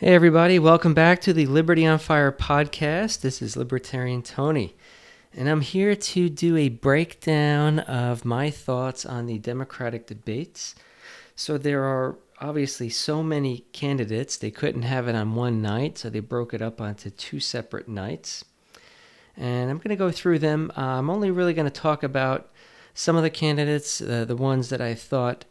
Hey, everybody, welcome back to the Liberty on Fire podcast. This is Libertarian Tony, and I'm here to do a breakdown of my thoughts on the Democratic debates. So, there are obviously so many candidates, they couldn't have it on one night, so they broke it up onto two separate nights. And I'm going to go through them. Uh, I'm only really going to talk about some of the candidates, uh, the ones that I thought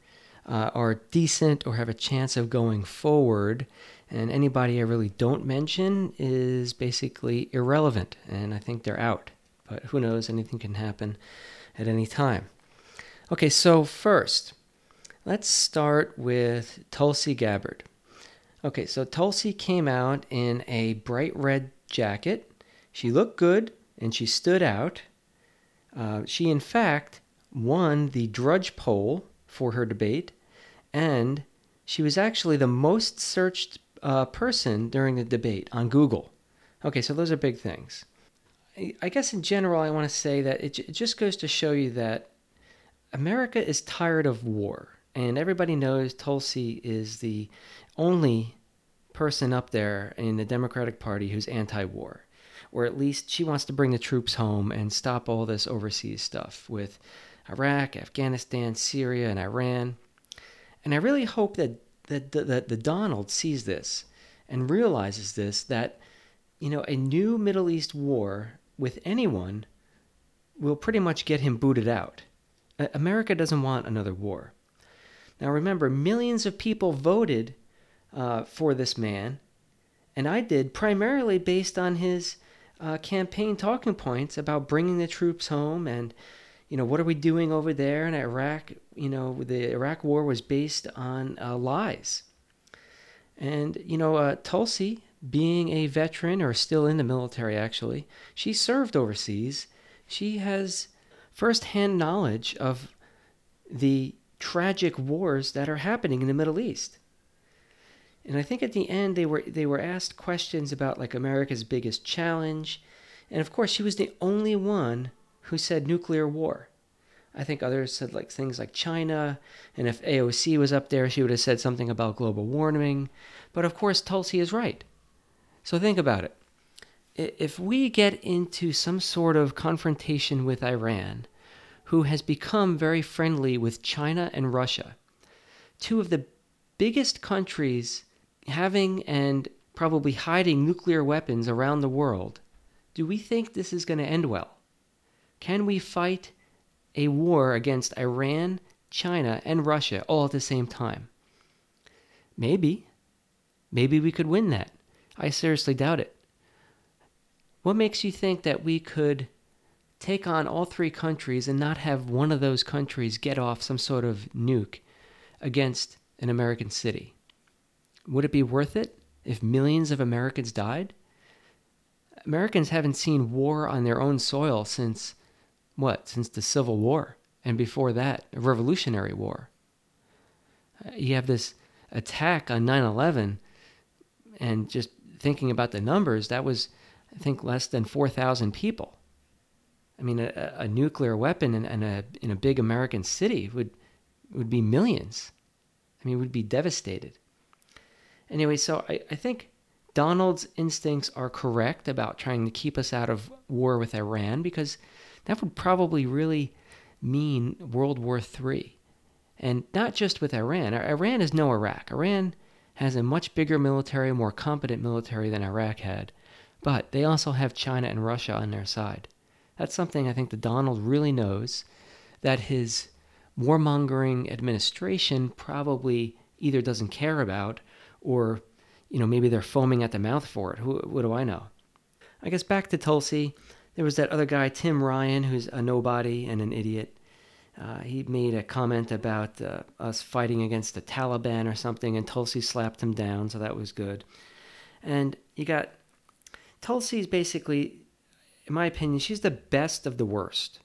uh, are decent or have a chance of going forward and anybody I really don't mention is basically irrelevant, and I think they're out. But who knows? Anything can happen at any time. Okay, so first, let's start with Tulsi Gabbard. Okay, so Tulsi came out in a bright red jacket. She looked good and she stood out. Uh, she, in fact, won the Drudge poll for her debate, and she was actually the most searched uh, person during the debate on Google. Okay, so those are big things. I guess in general, I want to say that it, it just goes to show you that America is tired of war. And everybody knows Tulsi is the only person up there in the Democratic Party who's anti war. Or at least she wants to bring the troops home and stop all this overseas stuff with Iraq, Afghanistan, Syria, and Iran. And I really hope that that the, the Donald sees this and realizes this that you know a new Middle East war with anyone will pretty much get him booted out. America doesn't want another war. Now remember, millions of people voted uh, for this man, and I did primarily based on his uh, campaign talking points about bringing the troops home and you know, what are we doing over there in Iraq? You know, the Iraq war was based on uh, lies. And, you know, uh, Tulsi, being a veteran or still in the military actually, she served overseas. She has firsthand knowledge of the tragic wars that are happening in the Middle East. And I think at the end they were they were asked questions about like America's biggest challenge. And of course she was the only one who said nuclear war. I think others said like things like China, and if AOC was up there, she would have said something about global warming. But of course, Tulsi is right. So think about it. If we get into some sort of confrontation with Iran, who has become very friendly with China and Russia, two of the biggest countries having and probably hiding nuclear weapons around the world, do we think this is going to end well? Can we fight a war against Iran, China, and Russia all at the same time? Maybe. Maybe we could win that. I seriously doubt it. What makes you think that we could take on all three countries and not have one of those countries get off some sort of nuke against an American city? Would it be worth it if millions of Americans died? Americans haven't seen war on their own soil since what, since the Civil War, and before that, Revolutionary War. Uh, you have this attack on 9 11, and just thinking about the numbers, that was, I think, less than 4,000 people. I mean, a, a nuclear weapon in, in, a, in a big American city would, would be millions. I mean, would be devastated. Anyway, so I, I think Donald's instincts are correct about trying to keep us out of war with Iran because that would probably really mean World War III. And not just with Iran. Iran is no Iraq. Iran has a much bigger military, more competent military than Iraq had. But they also have China and Russia on their side. That's something I think that Donald really knows that his warmongering administration probably either doesn't care about or, you know, maybe they're foaming at the mouth for it. Who, what do I know? I guess back to Tulsi. There was that other guy, Tim Ryan, who's a nobody and an idiot. Uh, he made a comment about uh, us fighting against the Taliban or something, and Tulsi slapped him down, so that was good. And you got Tulsi's basically, in my opinion, she's the best of the worst.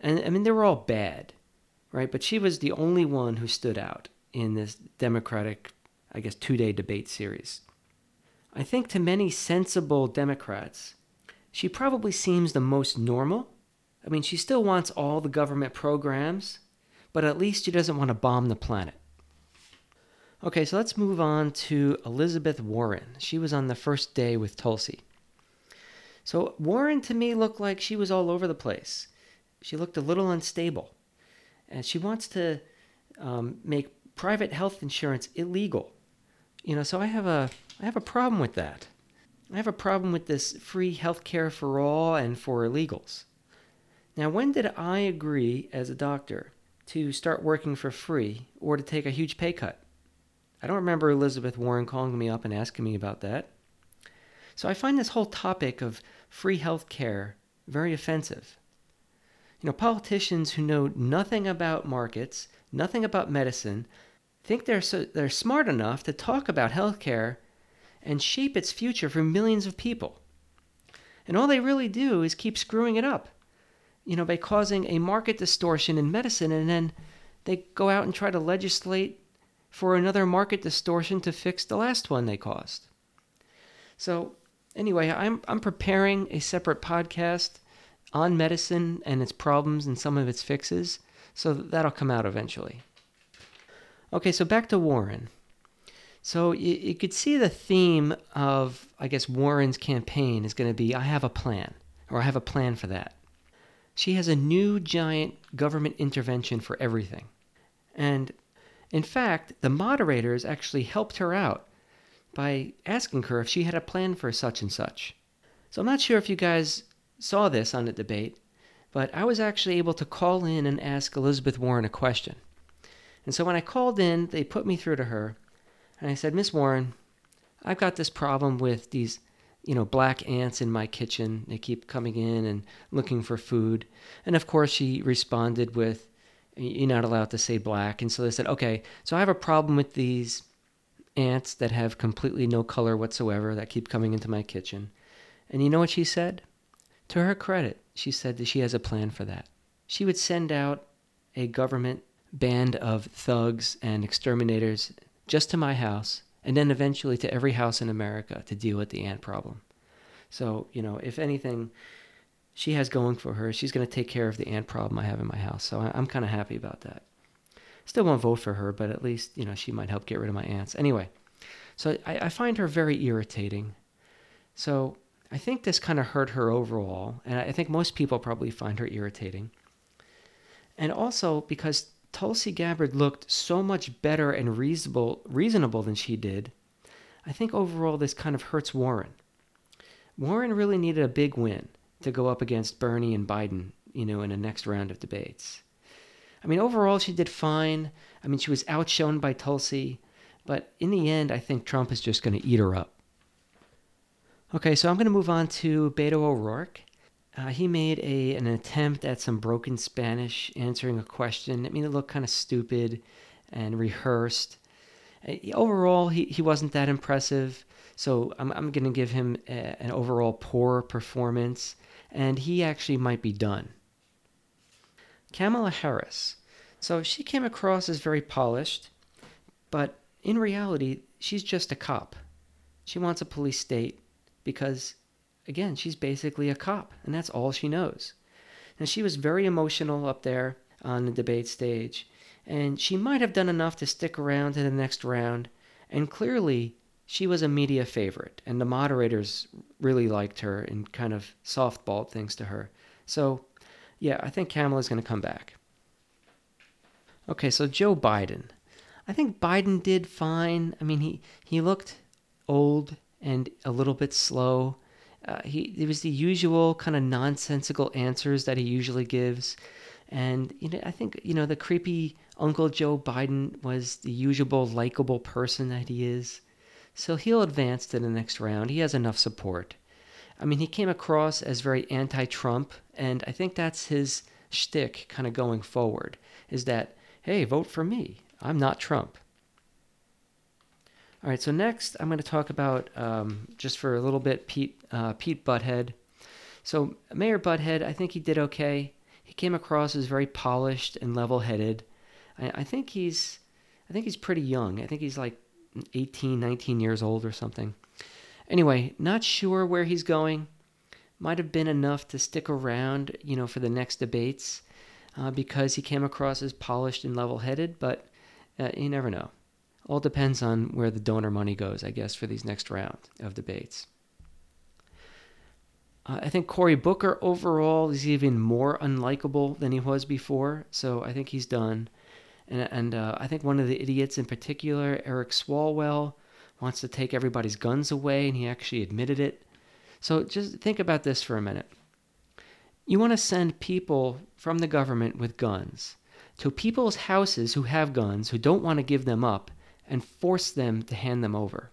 And I mean, they were all bad, right? But she was the only one who stood out in this Democratic, I guess, two day debate series. I think to many sensible Democrats, she probably seems the most normal. I mean, she still wants all the government programs, but at least she doesn't want to bomb the planet. Okay, so let's move on to Elizabeth Warren. She was on the first day with Tulsi. So Warren to me looked like she was all over the place. She looked a little unstable. And she wants to um, make private health insurance illegal. You know, so I have a I have a problem with that. I have a problem with this free health care for all and for illegals. Now, when did I agree as a doctor to start working for free or to take a huge pay cut? I don't remember Elizabeth Warren calling me up and asking me about that. So I find this whole topic of free health care very offensive. You know, politicians who know nothing about markets, nothing about medicine, think they're so, they're smart enough to talk about healthcare and shape its future for millions of people. And all they really do is keep screwing it up, you know, by causing a market distortion in medicine, and then they go out and try to legislate for another market distortion to fix the last one they caused. So, anyway, I'm, I'm preparing a separate podcast on medicine and its problems and some of its fixes, so that'll come out eventually. Okay, so back to Warren. So you, you could see the theme of, I guess, Warren's campaign is going to be I have a plan, or I have a plan for that. She has a new giant government intervention for everything. And in fact, the moderators actually helped her out by asking her if she had a plan for such and such. So I'm not sure if you guys saw this on the debate, but I was actually able to call in and ask Elizabeth Warren a question. And so when I called in, they put me through to her, and I said, Miss Warren, I've got this problem with these, you know, black ants in my kitchen. They keep coming in and looking for food. And of course, she responded with, You're not allowed to say black. And so they said, Okay, so I have a problem with these ants that have completely no color whatsoever that keep coming into my kitchen. And you know what she said? To her credit, she said that she has a plan for that. She would send out a government band of thugs and exterminators just to my house, and then eventually to every house in America to deal with the ant problem. So, you know, if anything, she has going for her, she's going to take care of the ant problem I have in my house. So I'm kind of happy about that. Still won't vote for her, but at least, you know, she might help get rid of my ants. Anyway, so I, I find her very irritating. So I think this kind of hurt her overall, and I think most people probably find her irritating. And also because Tulsi Gabbard looked so much better and reasonable, reasonable than she did, I think overall this kind of hurts Warren. Warren really needed a big win to go up against Bernie and Biden, you know, in the next round of debates. I mean, overall, she did fine. I mean, she was outshone by Tulsi, but in the end, I think Trump is just going to eat her up. Okay, so I'm going to move on to Beto O'Rourke. Uh, he made a an attempt at some broken Spanish, answering a question. I mean, it looked kind of stupid and rehearsed. Uh, overall, he, he wasn't that impressive, so I'm, I'm going to give him a, an overall poor performance, and he actually might be done. Kamala Harris. So she came across as very polished, but in reality, she's just a cop. She wants a police state because again, she's basically a cop, and that's all she knows. And she was very emotional up there on the debate stage, and she might have done enough to stick around to the next round. And clearly, she was a media favorite, and the moderators really liked her and kind of softballed things to her. So, yeah, I think Kamala's going to come back. Okay, so Joe Biden. I think Biden did fine. I mean, he, he looked old and a little bit slow. Uh, he it was the usual kind of nonsensical answers that he usually gives, and you know I think you know the creepy Uncle Joe Biden was the usual likable person that he is, so he'll advance to the next round. He has enough support. I mean, he came across as very anti-Trump, and I think that's his shtick kind of going forward. Is that hey, vote for me? I'm not Trump. All right, so next I'm going to talk about um, just for a little bit Pete uh, Pete Buttigieg. So Mayor Butthead, I think he did okay. He came across as very polished and level-headed. I, I think he's I think he's pretty young. I think he's like 18, 19 years old or something. Anyway, not sure where he's going. Might have been enough to stick around, you know, for the next debates uh, because he came across as polished and level-headed, but uh, you never know. All depends on where the donor money goes, I guess, for these next round of debates. Uh, I think Cory Booker overall is even more unlikable than he was before, so I think he's done. And, and uh, I think one of the idiots in particular, Eric Swalwell, wants to take everybody's guns away, and he actually admitted it. So just think about this for a minute. You want to send people from the government with guns to people's houses who have guns, who don't want to give them up, and force them to hand them over.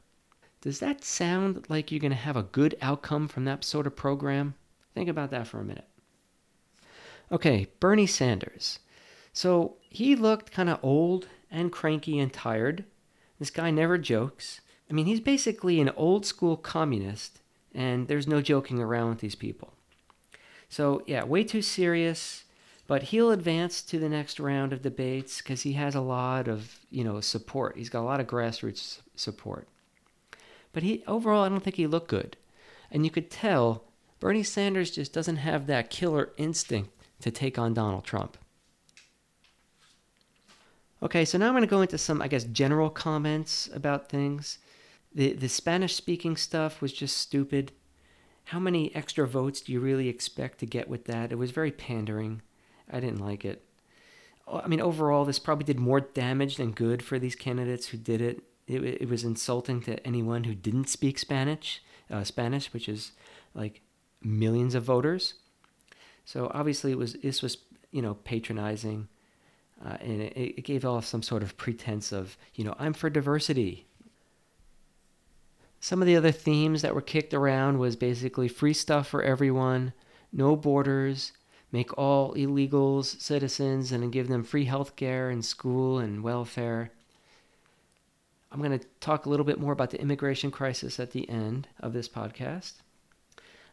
Does that sound like you're going to have a good outcome from that sort of program? Think about that for a minute. Okay, Bernie Sanders. So he looked kind of old and cranky and tired. This guy never jokes. I mean, he's basically an old school communist, and there's no joking around with these people. So, yeah, way too serious, but he'll advance to the next round of debates because he has a lot of, you know, support. He's got a lot of grassroots support. But he overall, I don't think he looked good. And you could tell Bernie Sanders just doesn't have that killer instinct to take on Donald Trump. Okay, so now I'm going to go into some, I guess, general comments about things. The the Spanish speaking stuff was just stupid. How many extra votes do you really expect to get with that? It was very pandering. I didn't like it. I mean, overall, this probably did more damage than good for these candidates who did it. It, it was insulting to anyone who didn't speak Spanish, uh, Spanish, which is like millions of voters. So obviously, it was this was you know patronizing, uh, and it, it gave off some sort of pretense of you know I'm for diversity. Some of the other themes that were kicked around was basically free stuff for everyone, no borders, make all illegals citizens, and give them free health care and school and welfare. I'm going to talk a little bit more about the immigration crisis at the end of this podcast.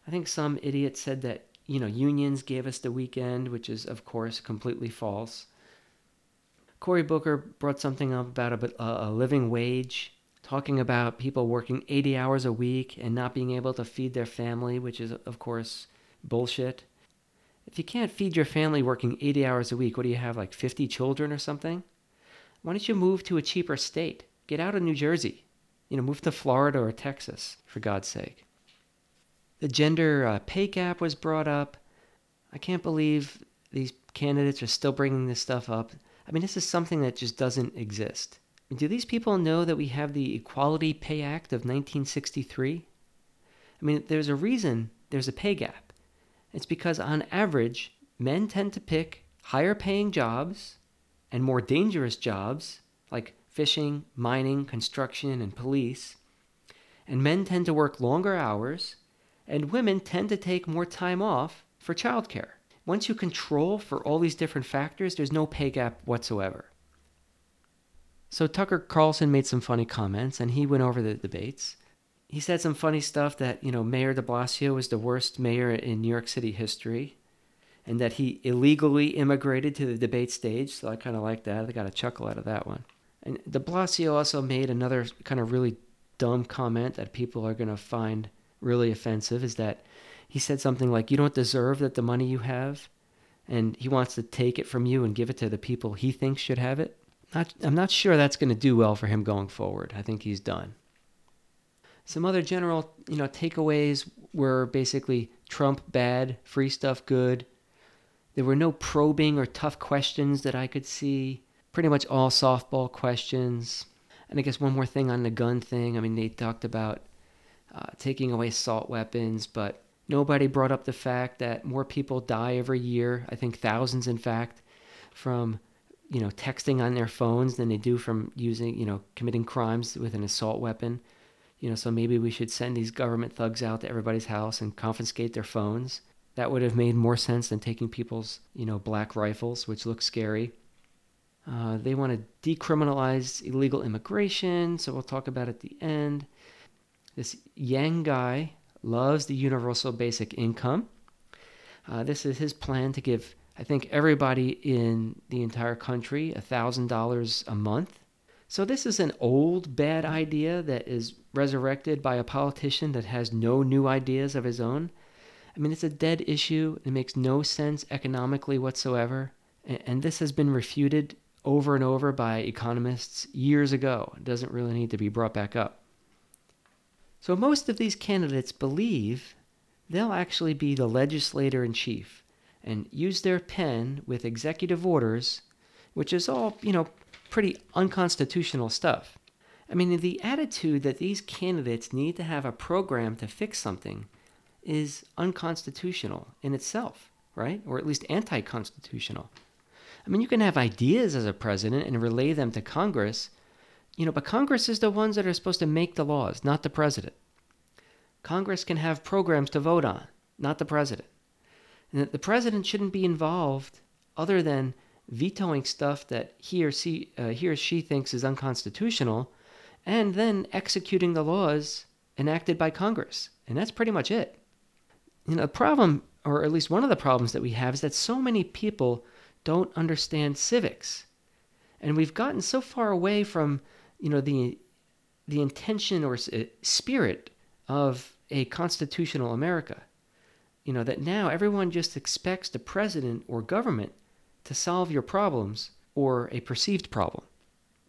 I think some idiot said that, you know, unions gave us the weekend, which is, of course, completely false. Cory Booker brought something up about a, a living wage, talking about people working 80 hours a week and not being able to feed their family, which is, of course, bullshit. If you can't feed your family working 80 hours a week, what do you have, like 50 children or something? Why don't you move to a cheaper state? Get out of New Jersey. You know, move to Florida or Texas, for God's sake. The gender uh, pay gap was brought up. I can't believe these candidates are still bringing this stuff up. I mean, this is something that just doesn't exist. do these people know that we have the Equality Pay Act of 1963? I mean, there's a reason there's a pay gap. It's because, on average, men tend to pick higher paying jobs and more dangerous jobs, like fishing, mining, construction, and police. And men tend to work longer hours, and women tend to take more time off for childcare. Once you control for all these different factors, there's no pay gap whatsoever. So Tucker Carlson made some funny comments, and he went over the debates. He said some funny stuff that, you know, Mayor de Blasio was the worst mayor in New York City history, and that he illegally immigrated to the debate stage. So I kind of like that. I got a chuckle out of that one. And de Blasio also made another kind of really dumb comment that people are going to find really offensive is that he said something like, You don't deserve that the money you have, and he wants to take it from you and give it to the people he thinks should have it. Not, I'm not sure that's going to do well for him going forward. I think he's done. Some other general, you know, takeaways were basically Trump bad, free stuff good. There were no probing or tough questions that I could see pretty much all softball questions. And I guess one more thing on the gun thing. I mean, they talked about uh, taking away assault weapons, but nobody brought up the fact that more people die every year. I think thousands, in fact, from you know texting on their phones than they do from using you know committing crimes with an assault weapon. You know, so maybe we should send these government thugs out to everybody's house and confiscate their phones. That would have made more sense than taking people's, you know, black rifles, which look scary. Uh, they want to decriminalize illegal immigration, so we'll talk about at the end. This Yang guy loves the universal basic income. Uh, this is his plan to give, I think, everybody in the entire country $1,000 a month. So, this is an old bad idea that is resurrected by a politician that has no new ideas of his own. I mean, it's a dead issue. It makes no sense economically whatsoever. And this has been refuted over and over by economists years ago. It doesn't really need to be brought back up. So most of these candidates believe they'll actually be the legislator in chief and use their pen with executive orders, which is all, you know, pretty unconstitutional stuff. I mean, the attitude that these candidates need to have a program to fix something is unconstitutional in itself, right? Or at least anti constitutional. I mean, you can have ideas as a president and relay them to Congress, you know, but Congress is the ones that are supposed to make the laws, not the president. Congress can have programs to vote on, not the president. And that the president shouldn't be involved other than vetoing stuff that he or, she, uh, he or she thinks is unconstitutional and then executing the laws enacted by Congress. And that's pretty much it. You know, the problem, or at least one of the problems that we have, is that so many people don't understand civics. And we've gotten so far away from, you know, the, the intention or uh, spirit of a constitutional America. You know, that now everyone just expects the president or government to solve your problems or a perceived problem.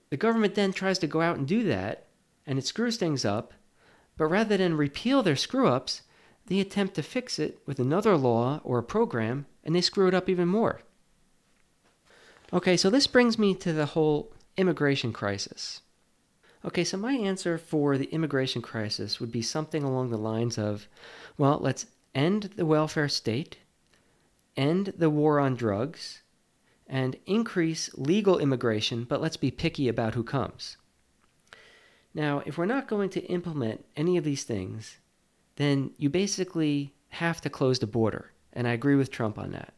The government then tries to go out and do that, and it screws things up, but rather than repeal their screw ups, they attempt to fix it with another law or a program, and they screw it up even more. Okay, so this brings me to the whole immigration crisis. Okay, so my answer for the immigration crisis would be something along the lines of well, let's end the welfare state, end the war on drugs, and increase legal immigration, but let's be picky about who comes. Now, if we're not going to implement any of these things, then you basically have to close the border. And I agree with Trump on that.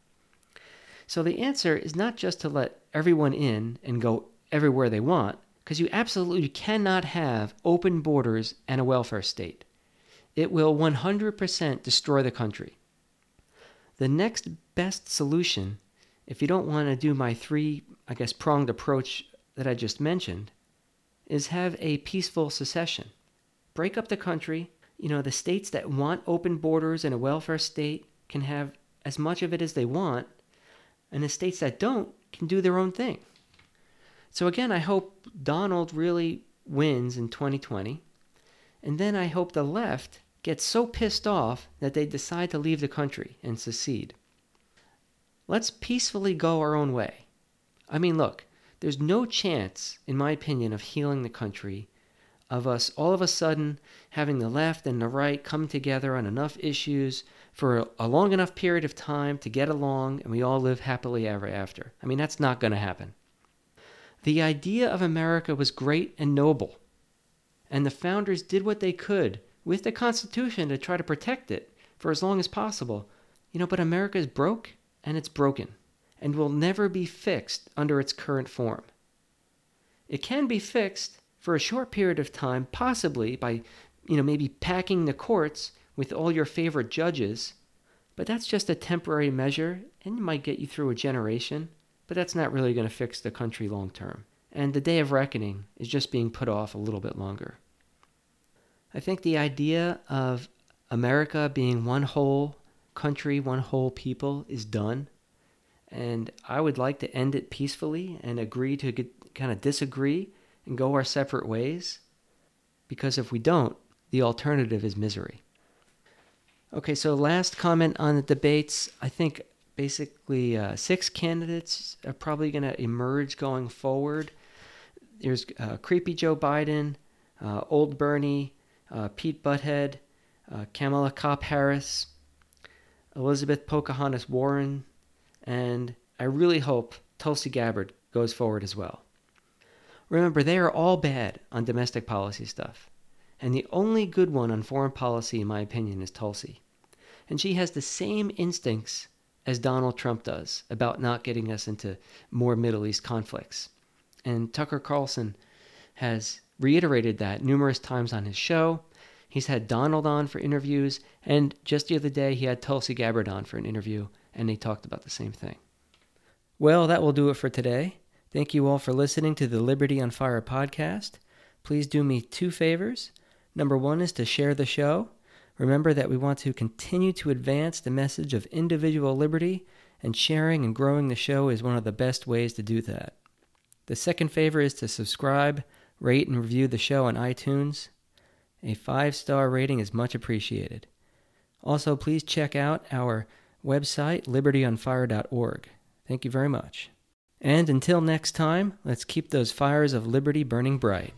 So the answer is not just to let everyone in and go everywhere they want, because you absolutely cannot have open borders and a welfare state. It will 100% destroy the country. The next best solution if you don't want to do my three, I guess, pronged approach that I just mentioned, is have a peaceful secession. Break up the country. You know, the states that want open borders and a welfare state can have as much of it as they want, and the states that don't can do their own thing. So, again, I hope Donald really wins in 2020, and then I hope the left gets so pissed off that they decide to leave the country and secede. Let's peacefully go our own way. I mean, look, there's no chance, in my opinion, of healing the country, of us all of a sudden having the left and the right come together on enough issues for a long enough period of time to get along and we all live happily ever after. I mean, that's not going to happen. The idea of America was great and noble, and the founders did what they could with the Constitution to try to protect it for as long as possible. You know, but America is broke and it's broken and will never be fixed under its current form. It can be fixed for a short period of time, possibly by, you know, maybe packing the courts with all your favorite judges, but that's just a temporary measure and it might get you through a generation, but that's not really going to fix the country long term. And the day of reckoning is just being put off a little bit longer. I think the idea of America being one whole country, one whole people is done. And I would like to end it peacefully and agree to kind of disagree and go our separate ways. Because if we don't, the alternative is misery. Okay, so last comment on the debates. I think basically uh, six candidates are probably going to emerge going forward. There's uh, Creepy Joe Biden, uh, Old Bernie, uh, Pete Butthead, uh, Kamala Cop Harris, Elizabeth Pocahontas Warren, and I really hope Tulsi Gabbard goes forward as well. Remember, they are all bad on domestic policy stuff, and the only good one on foreign policy, in my opinion, is Tulsi. And she has the same instincts as Donald Trump does about not getting us into more Middle East conflicts. And Tucker Carlson has reiterated that numerous times on his show, He's had Donald on for interviews, and just the other day he had Tulsi Gabbard on for an interview, and they talked about the same thing. Well, that will do it for today. Thank you all for listening to the Liberty on Fire podcast. Please do me two favors. Number one is to share the show. Remember that we want to continue to advance the message of individual liberty, and sharing and growing the show is one of the best ways to do that. The second favor is to subscribe, rate, and review the show on iTunes. A five star rating is much appreciated. Also, please check out our website, libertyonfire.org. Thank you very much. And until next time, let's keep those fires of liberty burning bright.